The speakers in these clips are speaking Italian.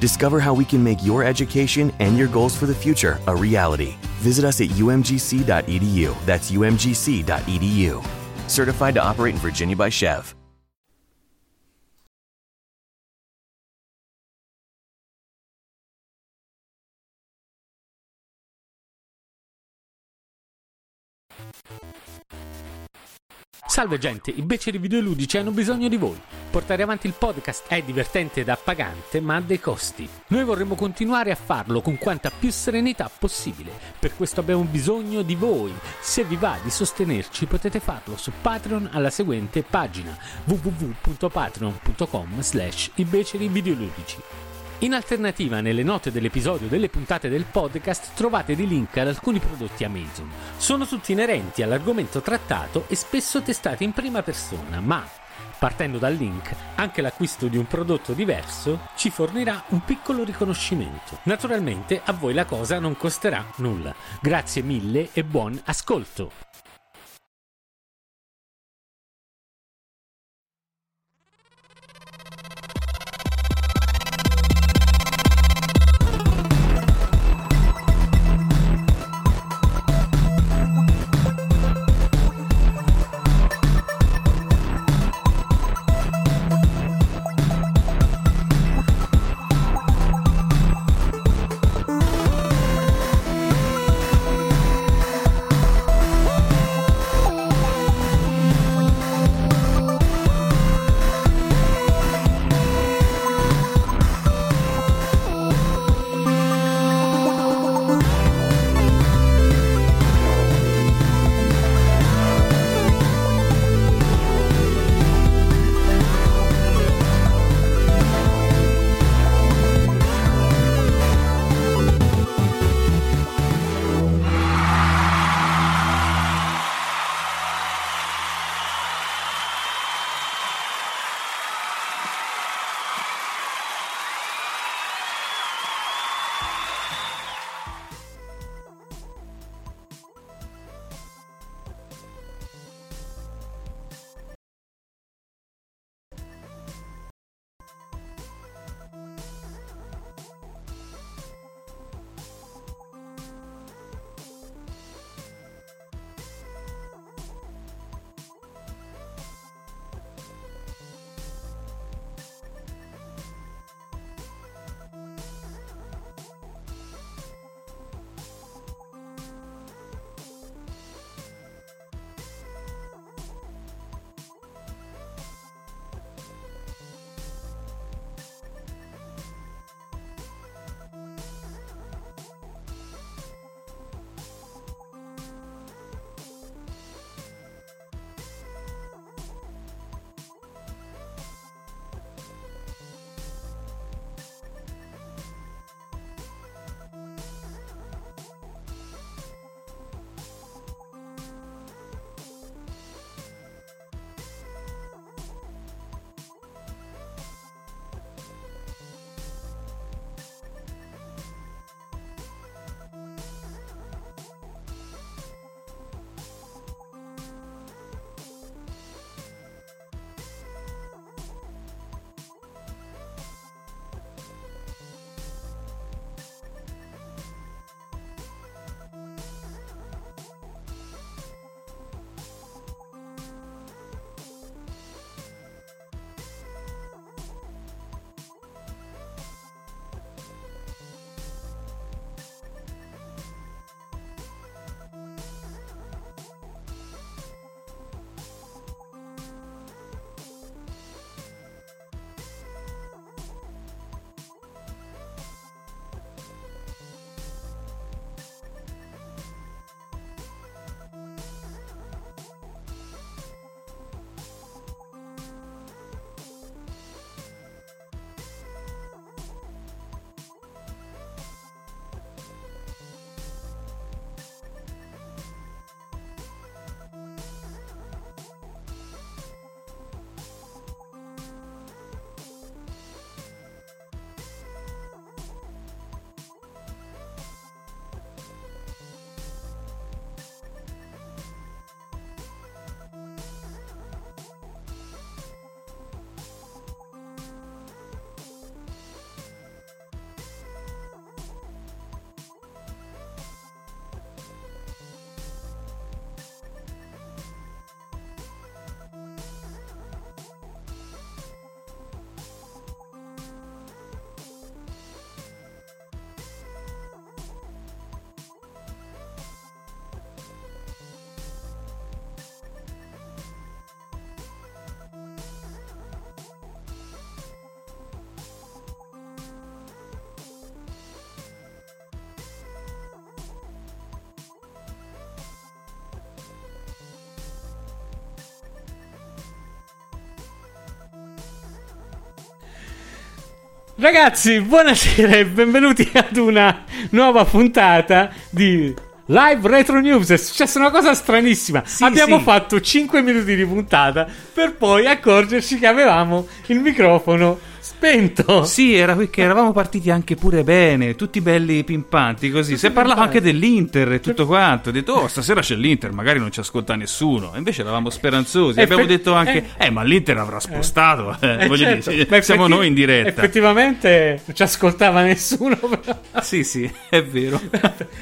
Discover how we can make your education and your goals for the future a reality. Visit us at umgc.edu. That's umgc.edu. Certified to operate in Virginia by Chev. Salve gente, i beceri videoludici hanno bisogno di voi. Portare avanti il podcast è divertente ed appagante, ma ha dei costi. Noi vorremmo continuare a farlo con quanta più serenità possibile. Per questo abbiamo bisogno di voi. Se vi va di sostenerci potete farlo su Patreon alla seguente pagina www.patreon.com slash i. In alternativa, nelle note dell'episodio delle puntate del podcast trovate dei link ad alcuni prodotti Amazon. Sono tutti inerenti all'argomento trattato e spesso testati in prima persona, ma partendo dal link, anche l'acquisto di un prodotto diverso ci fornirà un piccolo riconoscimento. Naturalmente a voi la cosa non costerà nulla. Grazie mille e buon ascolto! Ragazzi, buonasera e benvenuti ad una nuova puntata di Live Retro News. È successa una cosa stranissima. Sì, Abbiamo sì. fatto 5 minuti di puntata per poi accorgerci che avevamo il microfono spento. Sì, era perché eravamo partiti anche pure bene, tutti belli pimpanti così. Tutti si pimpanti. anche dell'Inter e tutto quanto. Ho detto, oh, stasera c'è l'Inter, magari non ci ascolta nessuno. E invece eravamo speranzosi. E Abbiamo fe- detto anche, eh. eh, ma l'Inter avrà spostato. Eh, Eh, voglio certo. dire, Ma siamo effetti- noi in diretta. Effettivamente non ci ascoltava nessuno. però. Sì, sì, è vero.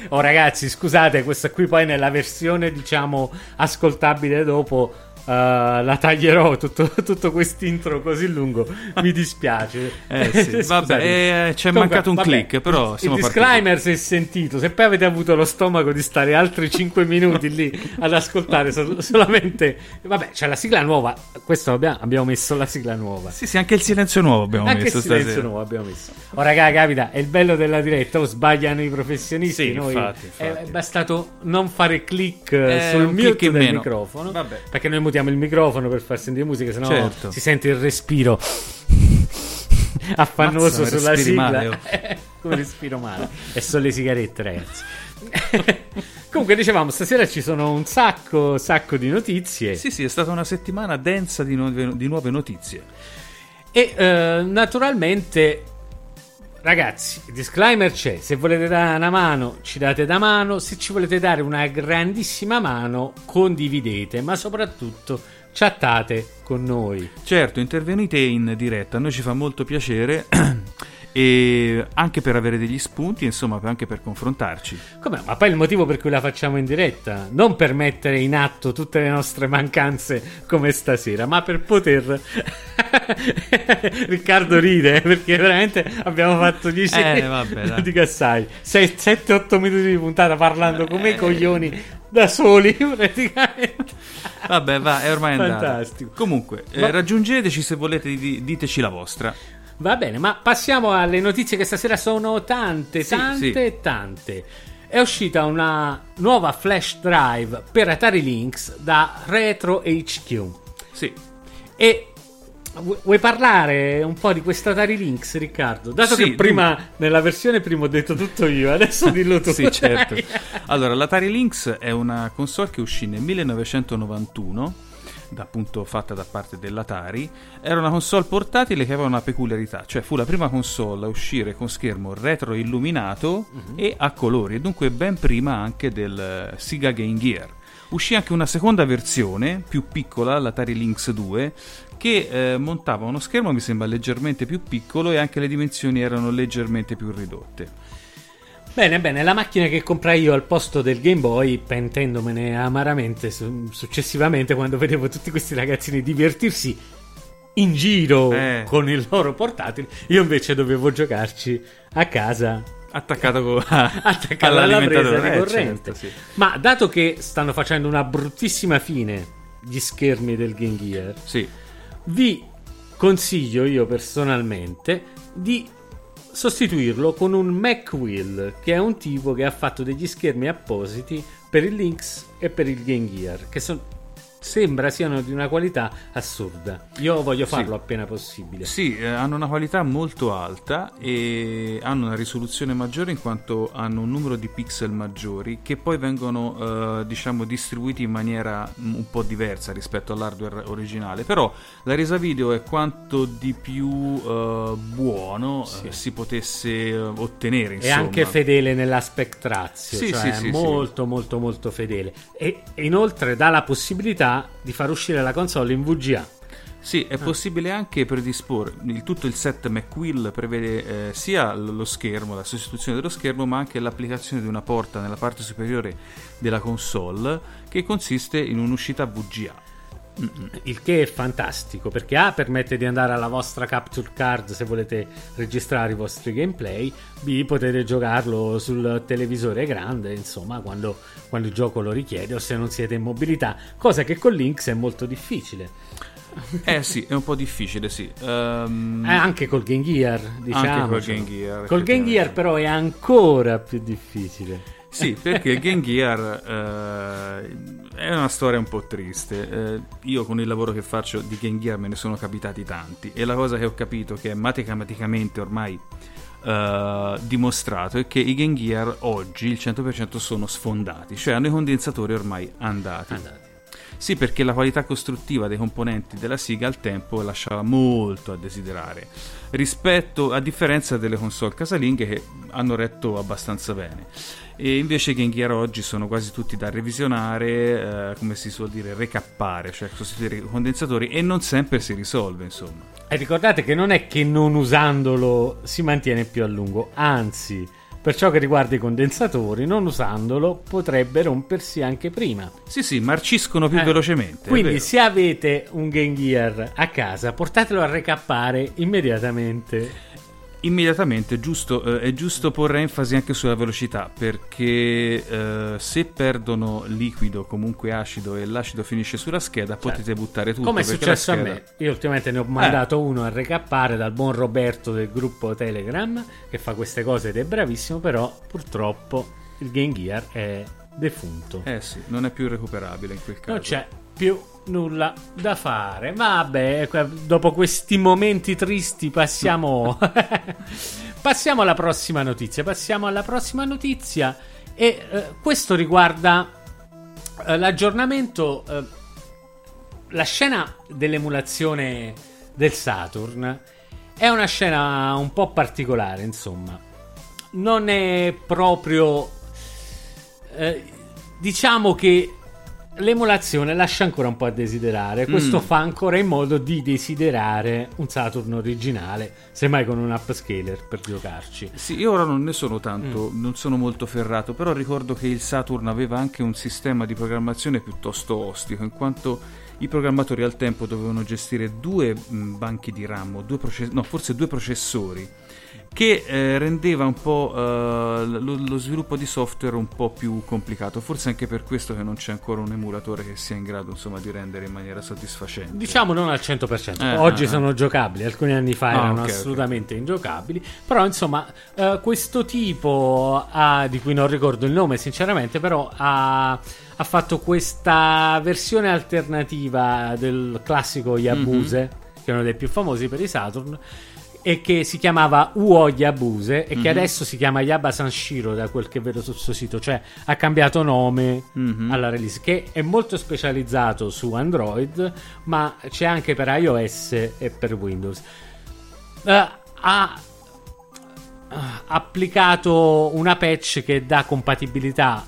Oh ragazzi, scusate, questa qui poi nella versione diciamo ascoltabile dopo eh, la taglierò tutto, tutto quest'intro così lungo. Mi dispiace. Eh sì, vabbè, eh, ci è mancato un click, però il, siamo il partiti. disclaimer si è sentito. Se poi avete avuto lo stomaco di stare altri 5 minuti lì ad ascoltare sol- solamente, vabbè, c'è la sigla nuova. Questo abbiamo, abbiamo messo la sigla nuova. Sì, sì, anche il silenzio nuovo abbiamo Anche il messo silenzio stasera. nuovo abbiamo messo. Oh, raga, capita, è il bello della diretta. Oh, sbagliano i professionisti. Sì, noi infatti, È, infatti. è bastato non fare click eh, sul un mute click in del meno. microfono. Vabbè. Perché noi mutiamo il microfono per far sentire musica, sennò Certo. si sente il respiro affannoso Mazza, sulla sigla. male, oh. Come respiro male. E sono le sigarette, ragazzi. Comunque, dicevamo, stasera ci sono un sacco, sacco di notizie. Sì, sì, è stata una settimana densa di nuove, di nuove notizie. E eh, naturalmente, ragazzi, disclaimer c'è. Se volete dare una mano, ci date da mano. Se ci volete dare una grandissima mano, condividete. Ma soprattutto, chattate con noi. Certo, intervenite in diretta, a noi ci fa molto piacere e anche per avere degli spunti, insomma, anche per confrontarci. Come? Ma poi il motivo per cui la facciamo in diretta, non per mettere in atto tutte le nostre mancanze come stasera, ma per poter. Riccardo ride perché veramente abbiamo fatto 10 Eh, vabbè, non dico assai 7-8 minuti di puntata parlando come i Eh. coglioni da soli praticamente. Vabbè, va, è ormai. Fantastico. Comunque, eh, Ma- raggiungeteci se volete, di- diteci la vostra. Va bene, ma passiamo alle notizie che stasera sono tante, Sì, tante, sì. tante. È uscita una nuova flash drive per Atari Lynx da Retro HQ. Sì. E vu- vuoi parlare un po' di questa Atari Lynx, Riccardo? Dato Sì, che prima, nella versione prima ho detto tutto io, adesso dillo tu. Sì, certo. Allora, l'Atari Lynx è una console che uscì nel 1991, da- appunto fatta da parte dell'Atari. Era una console portatile che aveva una peculiarità, cioè fu la prima console a uscire con schermo retroilluminato e a colori, e dunque ben prima anche del eh, Sega Game Gear. Uscì anche una seconda versione, più piccola, l'Atari Lynx 2, che eh, montava uno schermo, mi sembra, leggermente più piccolo e anche le dimensioni erano leggermente più ridotte. Bene, bene, la macchina che comprai io al posto del Game Boy, pentendomene amaramente su- successivamente quando vedevo tutti questi ragazzini divertirsi in giro Eh. con il loro portatile, io invece dovevo giocarci a casa attaccato co- attaccato alla presa di Eh, corrente. certo, sì. Ma dato che stanno facendo una bruttissima fine gli schermi del Game Gear, Sì. vi consiglio io personalmente di sostituirlo con un Mac Wheel, che è un tipo che ha fatto degli schermi appositi per il Lynx e per il Game Gear, che son- sembra siano di una qualità assurda. Io voglio Sì. farlo appena possibile. Sì, eh, hanno una qualità molto alta e hanno una risoluzione maggiore in quanto hanno un numero di pixel maggiori che poi vengono eh, diciamo distribuiti in maniera un po' diversa rispetto all'hardware originale. Però la resa video è quanto di più eh, buono Sì. eh, si potesse eh, ottenere. È Insomma. anche fedele nell'aspect ratio, Sì, cioè sì, è sì, molto molto molto fedele e inoltre dà la possibilità di far uscire la console in VGA. Sì, Ah. è possibile anche predisporre. Il, tutto il set McQuill prevede eh, sia lo schermo, la sostituzione dello schermo, ma anche l'applicazione di una porta nella parte superiore della console che consiste in un'uscita VGA. Il che è fantastico perché A permette di andare alla vostra capture card se volete registrare i vostri gameplay, B potete giocarlo sul televisore grande, insomma, quando, quando il gioco lo richiede o se non siete in mobilità, cosa che con Lynx è molto difficile. Eh sì, è un po' difficile, sì. Ehm, Eh, anche col Game Gear, diciamo. col Game Gear, Col Game Gear però è ancora più difficile. Sì, perché Game Gear eh, è una storia un po' triste. Eh, io con il lavoro che faccio di Game Gear me ne sono capitati tanti e la cosa che ho capito che è matematicamente ormai Uh, dimostrato è che i Game Gear oggi il 100% sono sfondati, cioè hanno i condensatori ormai andati. andati. Sì, perché la qualità costruttiva dei componenti della Siga al tempo lasciava molto a desiderare, rispetto a differenza delle console casalinghe che hanno retto abbastanza bene. E invece i Game Gear oggi sono quasi tutti da revisionare, eh, come si suol dire, recappare, cioè sostituire i condensatori e non sempre si risolve, insomma. E ricordate che non è che non usandolo si mantiene più a lungo, anzi per ciò che riguarda i condensatori, non usandolo potrebbe rompersi anche prima. Sì, sì, marciscono più eh, velocemente. Quindi, se avete un Game Gear a casa, portatelo a recappare immediatamente immediatamente giusto, eh, è giusto porre enfasi anche sulla velocità perché eh, se perdono liquido comunque acido e l'acido finisce sulla scheda certo. potete buttare tutto come è successo scheda... a me io ultimamente ne ho mandato eh. uno a recappare dal buon Roberto del gruppo Telegram che fa queste cose ed è bravissimo però purtroppo il Game Gear è defunto eh sì non è più recuperabile in quel caso non c'è più nulla da fare. Vabbè, dopo questi momenti tristi passiamo passiamo alla prossima notizia. Passiamo alla prossima notizia e eh, questo riguarda eh, l'aggiornamento eh, la scena dell'emulazione del Saturn è una scena un po' particolare, insomma. Non è proprio eh, diciamo che l'emulazione lascia ancora un po' a desiderare. Questo mm. fa ancora in modo di desiderare un Saturn originale, semmai con un upscaler per giocarci. Sì, io ora non ne sono tanto, mm. non sono molto ferrato, però ricordo che il Saturn aveva anche un sistema di programmazione piuttosto ostico, in quanto i programmatori al tempo dovevano gestire due mm, banchi di RAM, due process- no, forse due processori che eh, rendeva un po' eh, lo, lo, sviluppo di software un po' più complicato. Forse anche per questo che non c'è ancora un emulatore che sia in grado insomma, di rendere in maniera soddisfacente. Diciamo non al 100%. Eh, Oggi eh, sono giocabili, alcuni anni fa ah, erano okay, assolutamente okay. ingiocabili. Però insomma, eh, questo tipo ha, di cui non ricordo il nome sinceramente, però ha, ha fatto questa versione alternativa del classico Yabuse, mm-hmm. che è uno dei più famosi per i Saturn e che si chiamava Uo Yabuse e mm-hmm. che mhm. adesso si chiama Yaba Sanshiro da quel che vedo sul suo sito, cioè ha cambiato nome mm-hmm. alla release che è molto specializzato su Android ma c'è anche per iOS e per Windows. Uh, ha uh, applicato una patch che dà compatibilità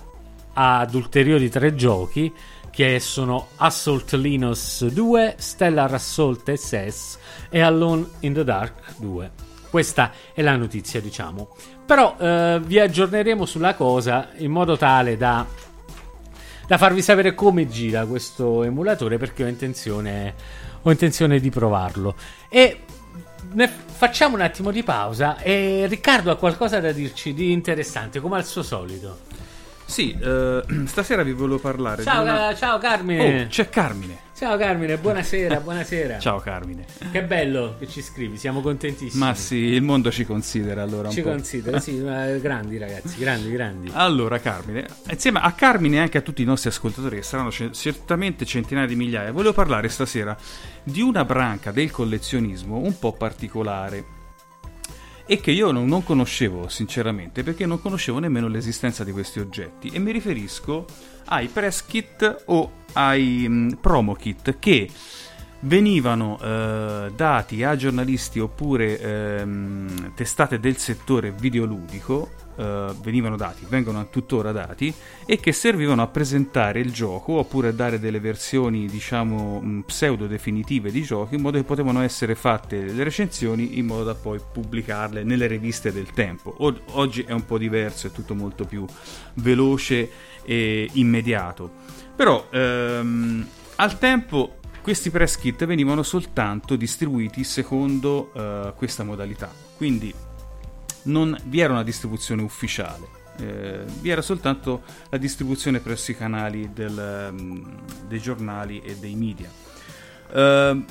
ad ulteriori tre giochi che sono Assault Linux 2, Stellar Assault SS e Alone in the Dark 2. Questa è la notizia, diciamo. Però eh, vi aggiorneremo sulla cosa in modo tale da, da, farvi sapere come gira questo emulatore perché ho intenzione, ho intenzione di provarlo. E facciamo un attimo di pausa e Riccardo ha qualcosa da dirci di interessante, come al suo solito. Sì, uh, stasera vi volevo parlare ciao, di una... ciao Carmine. Oh, c'è Carmine. Ciao Carmine, buonasera, buonasera. ciao Carmine. Che bello che ci scrivi, siamo contentissimi. Ma sì, il mondo ci considera allora Ci considera, sì, grandi ragazzi, grandi, grandi. Allora Carmine, insieme a Carmine e anche a tutti i nostri ascoltatori, che saranno c- certamente centinaia di migliaia, volevo parlare stasera di una branca del collezionismo un po' particolare e che io non, conoscevo sinceramente perché non conoscevo nemmeno l'esistenza di questi oggetti. E mi riferisco ai press kit o ai um, promo kit che venivano eh, dati a giornalisti oppure ehm, testate del settore videoludico eh, venivano dati, vengono tuttora dati e che servivano a presentare il gioco oppure a dare delle versioni diciamo mm, pseudo definitive di giochi in modo che potevano essere fatte le recensioni in modo da poi pubblicarle nelle riviste del tempo. O- oggi è un po' diverso, è tutto molto più veloce e immediato. Però ehm, al tempo questi press kit venivano soltanto distribuiti secondo uh, questa modalità, quindi non vi era una distribuzione ufficiale, eh, vi era soltanto la distribuzione presso i canali del, um, dei giornali e dei media. Uh,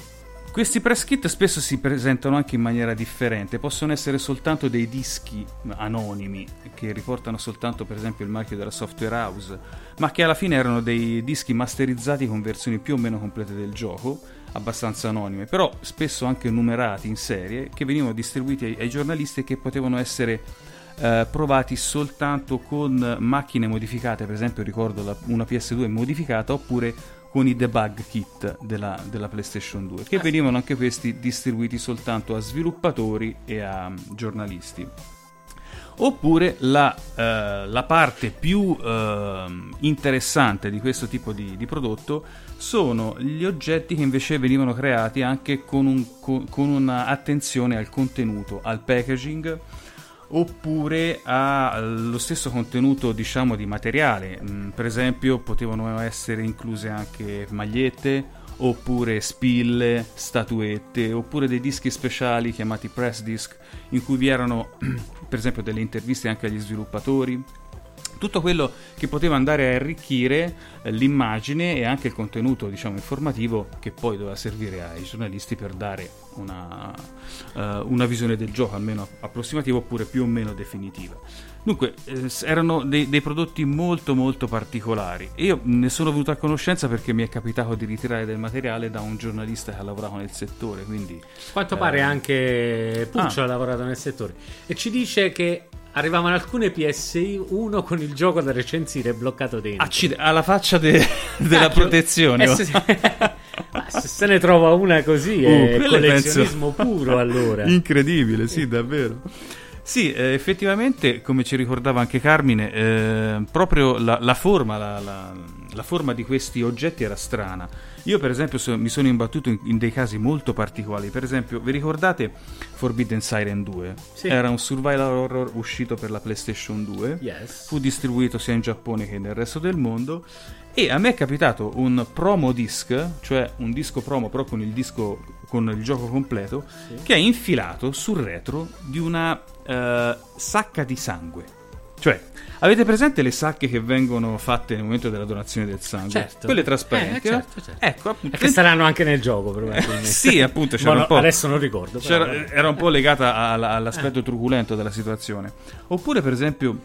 questi press kit spesso si presentano anche in maniera differente, possono essere soltanto dei dischi anonimi che riportano soltanto per esempio il marchio della software house, ma che alla fine erano dei dischi masterizzati con versioni più o meno complete del gioco, abbastanza anonime, però spesso anche numerati in serie, che venivano distribuiti ai, ai giornalisti e che potevano essere eh, provati soltanto con macchine modificate, per esempio ricordo la, una PS2 modificata, oppure con i debug kit della, della PlayStation 2, che ah, venivano anche questi distribuiti soltanto a sviluppatori e a giornalisti. Oppure la, eh, la parte più eh, interessante di questo tipo di, di, prodotto sono gli oggetti che invece venivano creati anche con, un, con, con un'attenzione al contenuto, al packaging oppure ha lo stesso contenuto diciamo di materiale. Mm, per esempio potevano essere incluse anche magliette oppure spille, statuette oppure dei dischi speciali chiamati press disc in cui vi erano per esempio delle interviste anche agli sviluppatori tutto quello che poteva andare a arricchire eh, l'immagine e anche il contenuto diciamo, informativo che poi doveva servire ai giornalisti per dare una, uh, una visione del gioco almeno approssimativa oppure più o meno definitiva. Dunque, eh, erano dei, dei, prodotti molto molto particolari io ne sono venuto a conoscenza perché mi è capitato di ritirare del materiale da un giornalista che ha lavorato nel settore, quindi... Quanto eh... pare anche Puccio ah. ha lavorato nel settore e ci dice che arrivavano alcune PS1 con il gioco da recensire bloccato dentro. Accide- alla faccia de- della protezione. Eh, se, se, se ne trova una così uh, è collezionismo penso... puro allora. Incredibile, sì, davvero. Sì, eh, effettivamente, come ci ricordava anche Carmine, eh, proprio la, la forma, la, la, la, forma di questi oggetti era strana. Io, per esempio, so, mi sono imbattuto in, in, dei casi molto particolari. Per esempio, vi ricordate Forbidden Siren 2? Sì. Era un survival horror uscito per la PlayStation 2. Yes. Fu distribuito sia in Giappone che nel resto del mondo. E a me è capitato un promo disc, cioè un disco promo però con il disco con il gioco completo, sì. che è infilato sul retro di una uh, sacca di sangue. Cioè, avete presente le sacche che vengono fatte nel momento della donazione del sangue? Certo. Quelle trasparenti. Eh, certo, certo. Ecco, appunto. che saranno anche nel gioco, probabilmente. sì, appunto. C'era no, un po', adesso non ricordo. Era un po' legata all'aspetto eh. truculento della situazione. Oppure, per esempio,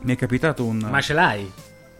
mi è capitato un. Ma ce l'hai?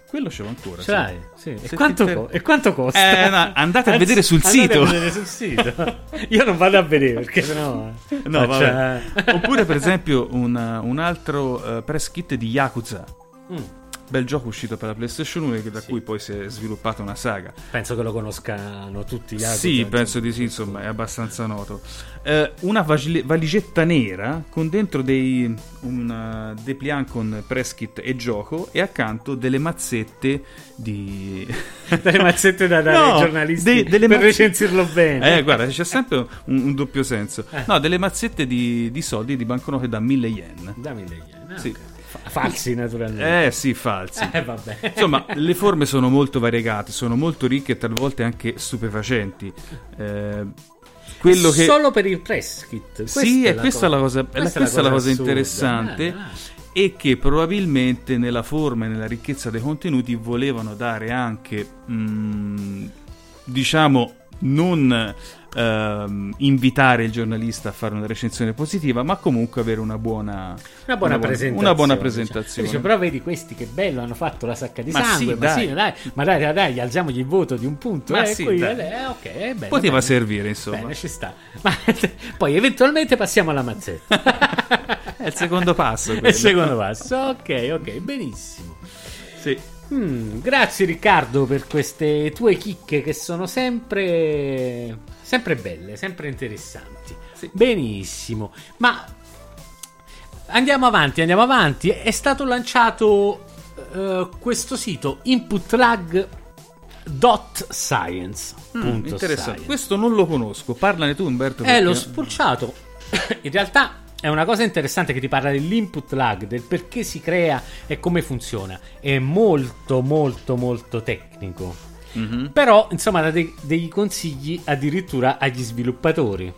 Quello ce l'ho ancora. Ce l'hai? Sì. E, quanto co- e, quanto costa? Eh, no, andate a vedere sul sito. Vedere sul sito. Io non vado a vedere perché sennò. No, vabbè. Oppure, per esempio, un, un altro uh, press kit di Yakuza. Mm bel gioco uscito per la PlayStation 1 da sì. cui poi si è sviluppata una saga. Penso che lo conoscano tutti gli altri. Sì, penso di sì, insomma, è abbastanza noto. Eh, una valigetta nera con dentro dei un uh, dépliant con press kit e gioco e accanto delle mazzette di delle mazzette da dare no, ai giornalisti de- delle per mazz... recensirlo bene. Eh, guarda, c'è sempre un, un doppio senso. Eh. No, delle mazzette di, di soldi di banconote da 1000 yen. Da 1000 yen. Ah, sì. Okay. Falsi, naturalmente. Eh sì, falsi. Eh. Insomma, le forme sono molto variegate, sono molto ricche e talvolta anche stupefacenti. Eh, quello che... Solo per il press kit. Questa sì, è, questa è la cosa, questa questa è la cosa interessante. Ah, ah. E che probabilmente nella forma e nella ricchezza dei contenuti volevano dare anche, mh, mm, diciamo, non ehm, invitare il giornalista a fare una recensione positiva, ma comunque avere una buona, una buona, una presentazione. Una buona presentazione. Diciamo. però vedi questi che bello, hanno fatto la sacca di ma sangue, sì, ma, dai. Sì, dai, ma dai, dai, alziamogli il voto di un punto. Ma eh, sì, qui, eh, okay, bene, Poteva bene. servire, insomma. Bene, ci sta. Ma, poi eventualmente passiamo alla mazzetta. È il secondo passo. È il secondo passo, ok, ok, benissimo. Sì. Mm, grazie Riccardo per queste tue chicche che sono sempre, sempre belle, sempre interessanti. Sì. Benissimo, ma andiamo avanti, andiamo avanti. È stato lanciato uh, questo sito inputlag.science. Mm, interessante. Science. Questo non lo conosco. Parlane tu, Umberto. Eh, l'ho spulciato. In realtà è una cosa interessante che ti parla dell'input lag, del perché si crea e come funziona. È molto, molto, molto tecnico. Mm-hmm. Però, insomma, dà dei, dei consigli addirittura agli sviluppatori.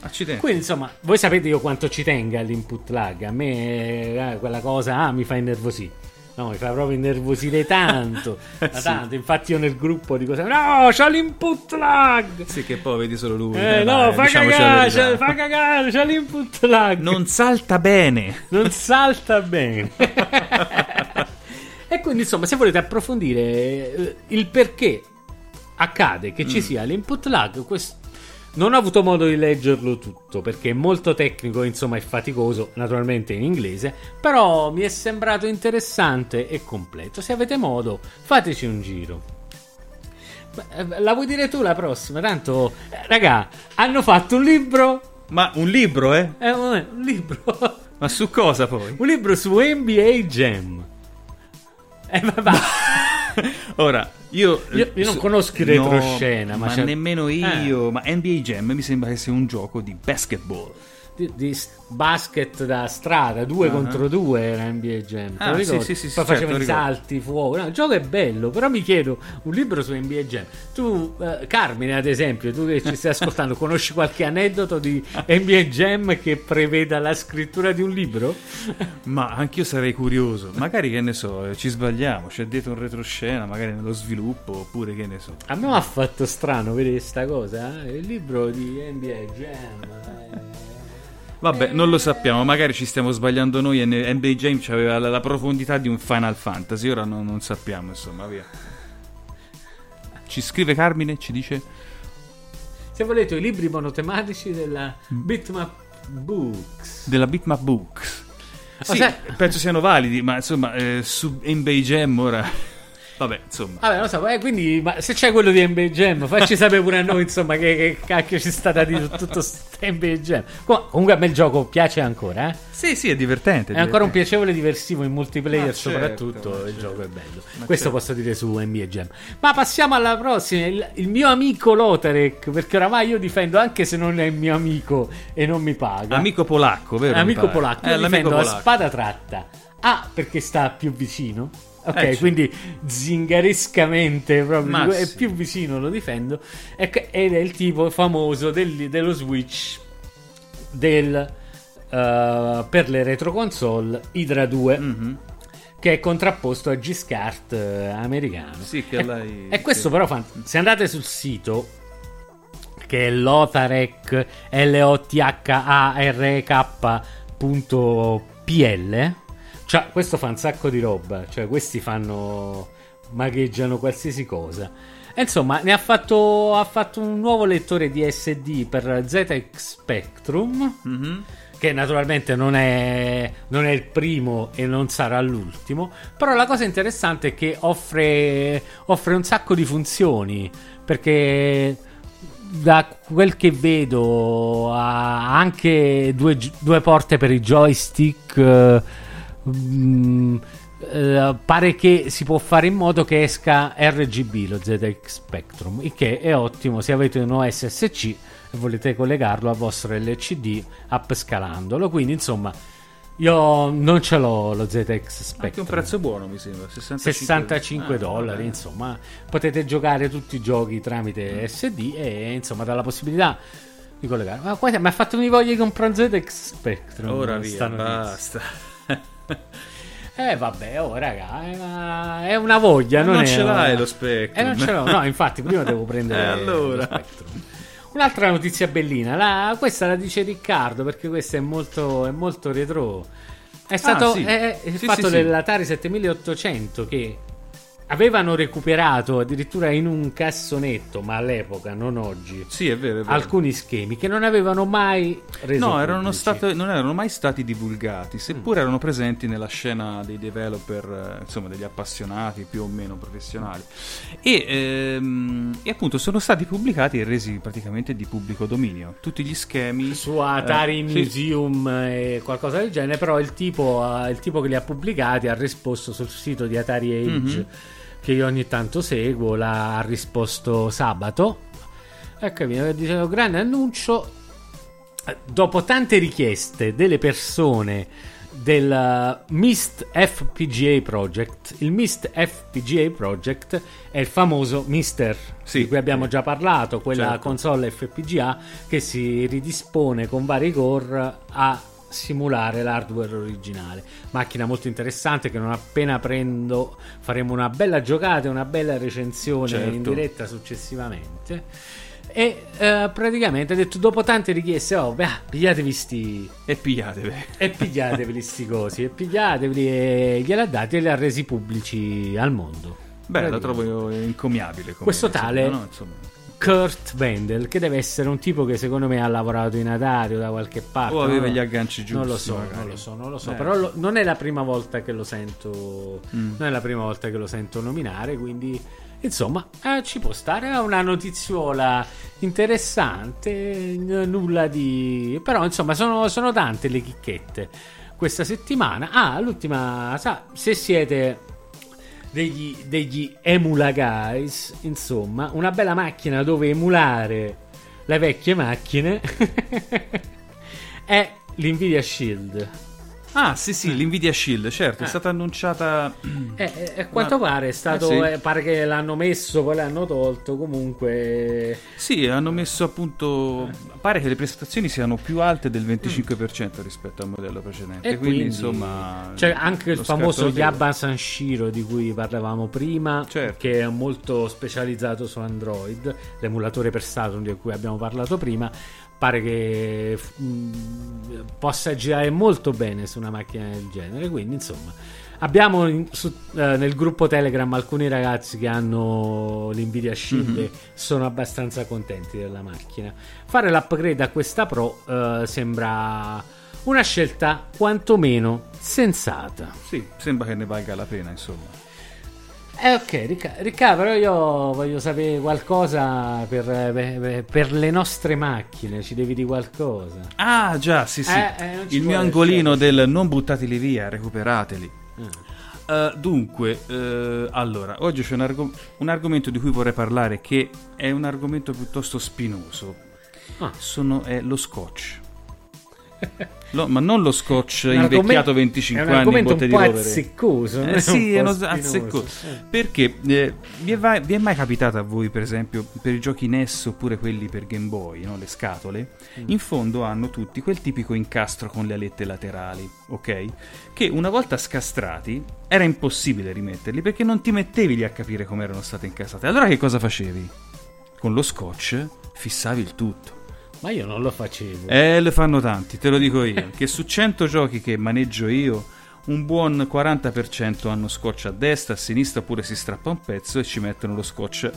Accidenti. Quindi, insomma, voi sapete io quanto ci tenga all'input lag. A me eh, quella cosa ah, mi fa innervosire. No, mi fa proprio innervosire tanto. ma tanto. Infatti, io nel gruppo dico sempre: No, c'ho l'input lag. Sì, che poi vedi solo lui. Eh, dai, no, fa diciamoci la cagare, c'è- fa cagare, c'ha l'input lag. Non salta bene. non salta bene. e quindi, insomma, se volete approfondire eh, il perché accade che Mm. ci sia l'input lag, quest- non ho avuto modo di leggerlo tutto perché è molto tecnico, insomma, è faticoso, naturalmente in inglese, però mi è sembrato interessante e completo. Se avete modo, fateci un giro. Eh, La vuoi dire tu la prossima? Tanto, eh, raga, hanno fatto un libro. Ma un libro, eh? eh, un libro. Ma su cosa poi? Un libro su NBA Jam. Eh, vabbè. Ora, io... Io- io non conosco il retroscena, ma ma, c'è- nemmeno io. Ma NBA Jam mi sembra che sia un gioco di basketball. Di, di basket da strada, due contro due era NBA Jam. Ah, sì, sì, sì, Poi facevano certo, i ricordo. salti fuori. No, il gioco è bello, però mi chiedo un libro su NBA Jam. Tu, eh, Carmine, ad esempio, tu che ci stai ascoltando, conosci qualche aneddoto di NBA Jam che preveda la scrittura di un libro? Ma anch'io sarei curioso. Magari, che ne so, eh, ci sbagliamo. C'è dietro un retroscena, magari nello sviluppo, oppure che ne so. A me mi ha fatto strano vedere sta cosa. eh, Il libro di NBA Jam. Vabbè, non lo sappiamo, magari ci stiamo sbagliando noi e NBA Jam aveva la, la profondità di un Final Fantasy, ora non, non sappiamo, insomma, via. Ci scrive Carmine, ci dice... Se volete i libri monotematici della Bitmap Books. della Bitmap Books. Sì, sai- penso siano validi, ma insomma, eh, su NBA Jam ora... Vabbè, insomma. Vabbè, non so, eh, quindi ma se c'è quello di NBA Jam, facci sapere pure a noi, insomma, che, che cacchio ci sta da dire su tutto sto NBA Jam. Com- comunque a me il gioco piace ancora, eh? Sì, sì, è divertente. È ancora un divertente. piacevole diversivo in multiplayer, Ma certo, soprattutto. il certo. gioco è bello. Ma Questo certo. posso dire su NBA Jam. Ma passiamo alla prossima. Il, il mio amico Lotarek, perché oramai io difendo anche se non è il mio amico e non mi paga. Amico polacco, vero? mi amico polacco. Eh, Io difendo a polacco. spada tratta. A perché sta più vicino. Ok, Eh, quindi zingarescamente proprio Ma è più vicino, lo difendo. Ed è il tipo famoso del- dello Switch del, eh, per le retro console Hydra 2 Mhm. che è contrapposto a Giscard eh, americano. Sì, che e, lei- e questo però fa- se andate sul sito che è lotarec l-o-t-h-a-r-k.pl cioè, questo fa un sacco di roba cioè questi fanno magheggiano qualsiasi cosa e insomma ne ha fatto, ha fatto un nuovo lettore di SD per ZX Spectrum Mhm. che naturalmente non è, non è il primo e non sarà l'ultimo, però la cosa interessante è che offre, offre un sacco di funzioni, perché da quel che vedo ha anche due, due porte per i joystick, eh, mm, eh, pare che si può fare in modo che esca RGB lo ZX Spectrum, il che è ottimo se avete un OSSC e volete collegarlo al vostro LCD upscalandolo. Quindi, insomma, io non ce l'ho lo ZX Anche Spectrum. un prezzo buono, mi sembra. 65, 65 Ah, dollari, vabbè. insomma, potete giocare tutti i giochi tramite SD e insomma, dalla possibilità di collegare. Ma mi ha fatto venire voglia di comprare un ZX Spectrum. Ora via, basta. Eh vabbè, oh raga, è una, è una voglia, non, non ce una- l'hai lo Spectrum. Eh non ce l'ho, no, infatti prima devo prendere Eh, allora. Un'altra notizia bellina, la- questa la dice Riccardo perché questa è molto, è molto retro. È stato sì. è- il Sì, fatto sì. dell'Atari 7800 che avevano recuperato addirittura in un cassonetto, ma all'epoca, non oggi, Sì, è vero, è vero. alcuni schemi che non avevano mai reso No, erano state- non erano mai stati divulgati, seppur erano presenti nella scena dei developer, eh, insomma, degli appassionati più o meno professionali. E, ehm, e appunto sono stati pubblicati e resi praticamente di pubblico dominio. Tutti gli schemi. su Atari eh, sì. Museum e qualcosa del genere, però il tipo, ha- il tipo che li ha pubblicati ha risposto sul sito di Atari Age Mhm. Che io ogni tanto seguo, l'ha ha risposto sabato. Ecco, mi dicevo grande annuncio. Dopo tante richieste delle persone del uh, Mist FPGA Project, il Mist FPGA Project è il famoso Mister Sì, di cui abbiamo già parlato, quella Certo. console FPGA che si ridispone con vari core a simulare l'hardware originale. Macchina molto interessante che non appena prendo faremo una bella giocata e una bella recensione Certo. in diretta successivamente. E eh, praticamente ha detto dopo tante richieste, oh, beh, pigliatevi sti E pigliatevi. e pigliateveli sti cosi, e pigliateveli e gliel'ha dati e li ha resi pubblici al mondo. Beh, la trovo incomiabile. come- Questo tale- no? Insomma, Kurt Wendell, che deve essere un tipo che secondo me ha lavorato in Atario da qualche parte. O aveva non lo- gli agganci giusti. Non lo so, magari. non lo so, non lo so. Eh. Però lo- non è la prima volta che lo sento. Mm. Non è la prima volta che lo sento nominare. Quindi, insomma, eh, ci può stare. È una notiziola interessante. n- nulla di. Però, insomma, sono, sono tante le chicchette questa settimana. Ah, l'ultima. Sa, se siete degli, degli emula guys, insomma, una bella macchina dove emulare le vecchie macchine è l'Nvidia Shield. Ah, sì, sì, l'Nvidia Shield, certo, è Eh. stata annunciata. E, e- e a quanto Ma- pare è stato. eh sì. eh, pare che l'hanno messo, poi l'hanno tolto. Comunque. Sì, hanno messo appunto. Pare che le prestazioni siano più alte del 25% rispetto al modello precedente. E quindi, quindi, insomma. c'è anche il famoso Yaba Sanshiro di cui parlavamo prima, Certo. che è molto specializzato su Android, l'emulatore per Saturn di cui abbiamo parlato prima. Pare che mm, possa girare molto bene su una macchina del genere. Quindi, insomma, abbiamo in- su- eh, nel gruppo Telegram alcuni ragazzi che hanno l'Nvidia Shield e sono abbastanza contenti della macchina. Fare l'upgrade a questa Pro eh, sembra una scelta quantomeno sensata. Sì, sembra che ne valga la pena, insomma. Eh, ok, Ricca- Riccardo, però io voglio sapere qualcosa per, per- per le nostre macchine. Ci devi di qualcosa. Ah, già, sì, sì. Eh, eh, Il mio angolino scegliere. del non buttateli via, recuperateli. Ah. Eh, dunque, eh, allora, oggi c'è un, argo- un argomento di cui vorrei parlare che è un argomento piuttosto spinoso. Ah. Sono, è lo scotch. Lo- ma non lo scotch invecchiato argomen- 25 è un anni in argomento botte un po' azzeccoso. Eh, sì, è uno spinoso. azzecco. Eh. Perché eh, vi, è va- vi è mai capitato a voi, per esempio, per i giochi NES oppure quelli per Game Boy, no? le scatole, Mm. in fondo hanno tutti quel tipico incastro con le alette laterali, ok? Che una volta scastrati era impossibile rimetterli perché non ti mettevi lì a capire come erano state incastrate. Allora che cosa facevi? Con lo scotch fissavi il tutto. Ma io non lo facevo. Eh, le fanno tanti, te lo dico io. che su 100 giochi che maneggio io, un buon 40% hanno scotch a destra, a sinistra, oppure si strappa un pezzo e ci mettono lo scotch.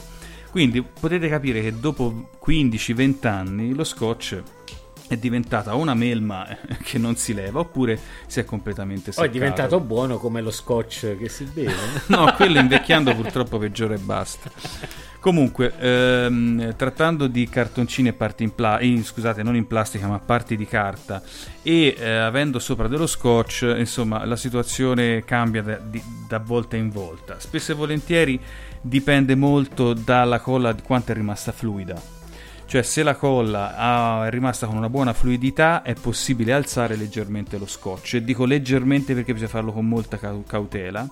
Quindi potete capire che dopo 15-20 anni lo scotch è diventata una melma che non si leva, oppure si è completamente Poi seccato. è diventato buono come lo scotch che si beve. No, quello invecchiando purtroppo peggiora e basta. Comunque, ehm, trattando di cartoncini e parti in plastica, scusate, non in plastica, ma parti di carta, e eh, avendo sopra dello scotch, insomma, la situazione cambia da, di- da volta in volta. Spesso e volentieri dipende molto dalla colla di quanto è rimasta fluida. Cioè, se la colla ha- è rimasta con una buona fluidità, è possibile alzare leggermente lo scotch. E dico leggermente perché bisogna farlo con molta cau- cautela.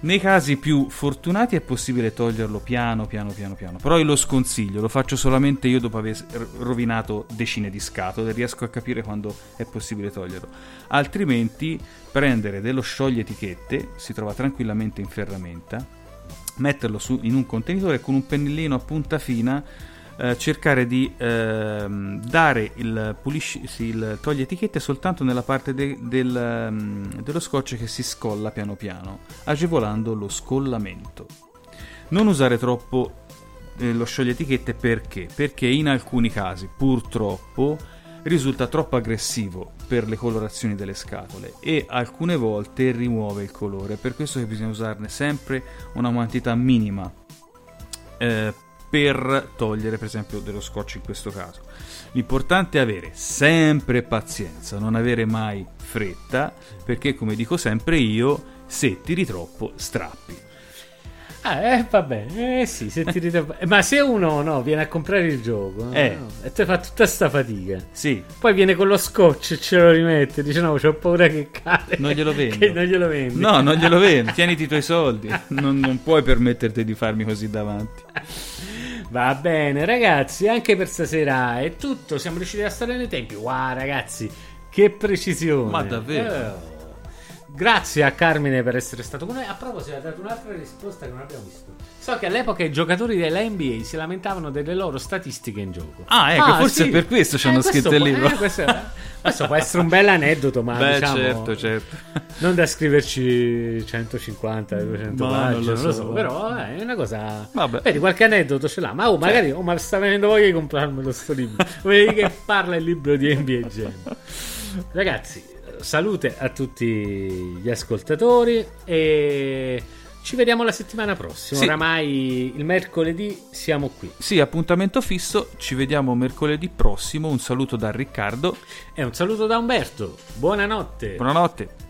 Nei casi più fortunati è possibile toglierlo piano, piano, piano, piano. Però io lo sconsiglio, lo faccio solamente io dopo aver rovinato decine di scatole, riesco a capire quando è possibile toglierlo. Altrimenti prendere dello scioglie etichette, si trova tranquillamente in ferramenta, metterlo su- in un contenitore con un pennellino a punta fina eh, cercare di ehm, dare il, pulisci, il toglie etichette soltanto nella parte de- del, ehm, dello scotch che si scolla piano piano, agevolando lo scollamento. Non usare troppo eh, lo scioglie etichette perché? Perché in alcuni casi purtroppo risulta troppo aggressivo per le colorazioni delle scatole e alcune volte rimuove il colore, per questo che bisogna usarne sempre una quantità minima eh, per togliere per esempio dello scotch in questo caso. L'importante è avere sempre pazienza, non avere mai fretta, perché come dico sempre io, se tiri troppo strappi. Ah, eh, vabbè, eh sì, se ti eh, Ma se uno no, viene a comprare il gioco Eh. no, e te fa tutta sta fatica. Sì, Poi viene con lo scotch e ce lo rimette. Dice: No, c'ho paura che cade. Non glielo vendo. non glielo vendi. no, non glielo vendo, tieniti i tuoi soldi, non, non puoi permetterti di farmi così davanti. Va bene, ragazzi, anche per stasera è tutto. Siamo riusciti a stare nei tempi. Wow, ragazzi, Che precisione. Ma davvero? Eh, Grazie a Carmine per essere stato con noi. A proposito, ha dato un'altra risposta che non abbiamo visto. So che all'epoca i giocatori della NBA si lamentavano delle loro statistiche in gioco. Ah, ecco, forse sì. per questo ci hanno questo scritto il libro. eh, questo, questo può essere un bel aneddoto, ma Beh, diciamo, certo, certo. non da scriverci 150, 200 Ma pagine, non non lo lo so. so, però eh, è una cosa... Vabbè. Vedi, qualche aneddoto ce l'ha, ma oh, magari oh, ma sta venendo voglia di comprarmelo sto libro. Vedi che parla il libro di NBA Jam. Ragazzi, salute a tutti gli ascoltatori e ci vediamo la settimana prossima. Sì. Oramai il mercoledì siamo qui. Sì, appuntamento fisso, ci vediamo mercoledì prossimo. Un saluto da Riccardo. E un saluto da Umberto. Buonanotte. Buonanotte.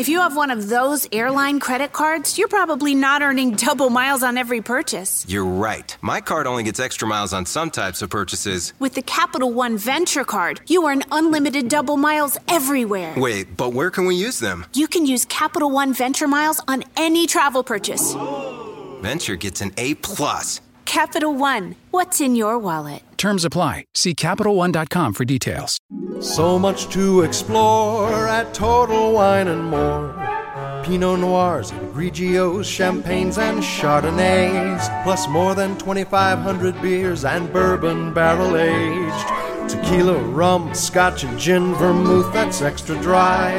If you have one of those airline credit cards, you're probably not earning double miles on every purchase. You're right. My card only gets extra miles on some types of purchases. With the Capital One Venture Card, you earn unlimited double miles everywhere. Wait, but where can we use them? You can use Capital One Venture Miles on any travel purchase. Venture gets an A plus. Capital One, what's in your wallet? Terms apply. See CapitalOne.com for details. So much to explore at Total Wine and More. Pinot Noirs, and Grigios, Champagnes, and Chardonnays. Plus more than 2,500 beers and bourbon barrel aged. Tequila, rum, scotch, and gin, vermouth that's extra dry.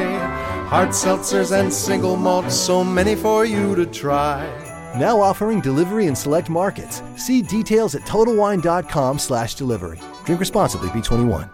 Hard seltzers and single malts, so many for you to try. Now offering delivery in select markets. See details at TotalWine.com slash delivery. Drink responsibly, B21.